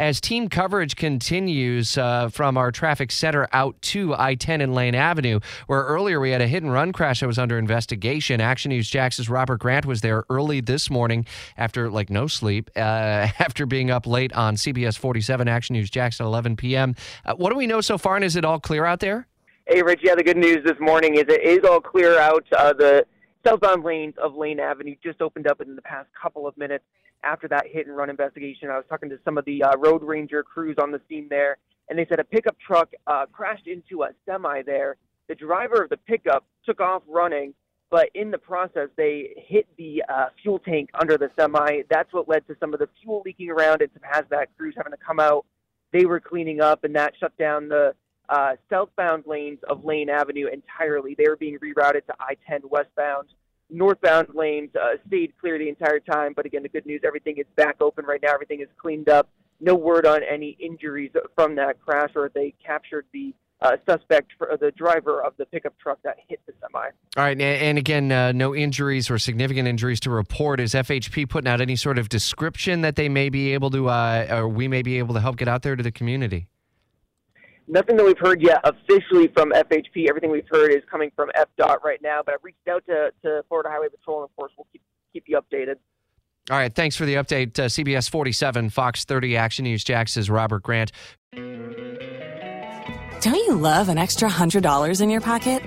as team coverage continues uh, from our traffic center out to I 10 and Lane Avenue, where earlier we had a hit and run crash that was under investigation. Action News Jax's Robert Grant was there early this morning after like no sleep, uh, after being up late on CBS 47 Action News Jax at 11 p.m. Uh, what do we know so far, and is it all clear out there? Hey, Rich. Yeah, the good news this morning is it is all clear out. Uh, the southbound lanes of Lane Avenue just opened up in the past couple of minutes after that hit and run investigation. I was talking to some of the uh, road ranger crews on the scene there, and they said a pickup truck uh, crashed into a semi there. The driver of the pickup took off running, but in the process, they hit the uh, fuel tank under the semi. That's what led to some of the fuel leaking around and some hazmat crews having to come out. They were cleaning up, and that shut down the uh, southbound lanes of Lane Avenue entirely. They were being rerouted to I 10 westbound northbound lanes uh, stayed clear the entire time. But again, the good news, everything is back open right now. Everything is cleaned up. No word on any injuries from that crash or they captured the uh, suspect for the driver of the pickup truck that hit the semi. All right, and again, uh, no injuries or significant injuries to report. Is FHP putting out any sort of description that they may be able to, uh, or we may be able to help get out there to the community? Nothing that we've heard yet officially from FHP. Everything we've heard is coming from FDOT right now. But I've reached out to, to Florida Highway Patrol, and of course, we'll keep keep you updated. All right, thanks for the update. Uh, CBS 47, Fox 30 Action News Jax Robert Grant. Don't you love an extra $100 in your pocket?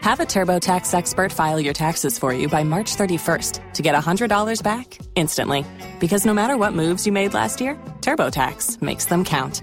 Have a TurboTax expert file your taxes for you by March 31st to get $100 back instantly. Because no matter what moves you made last year, TurboTax makes them count.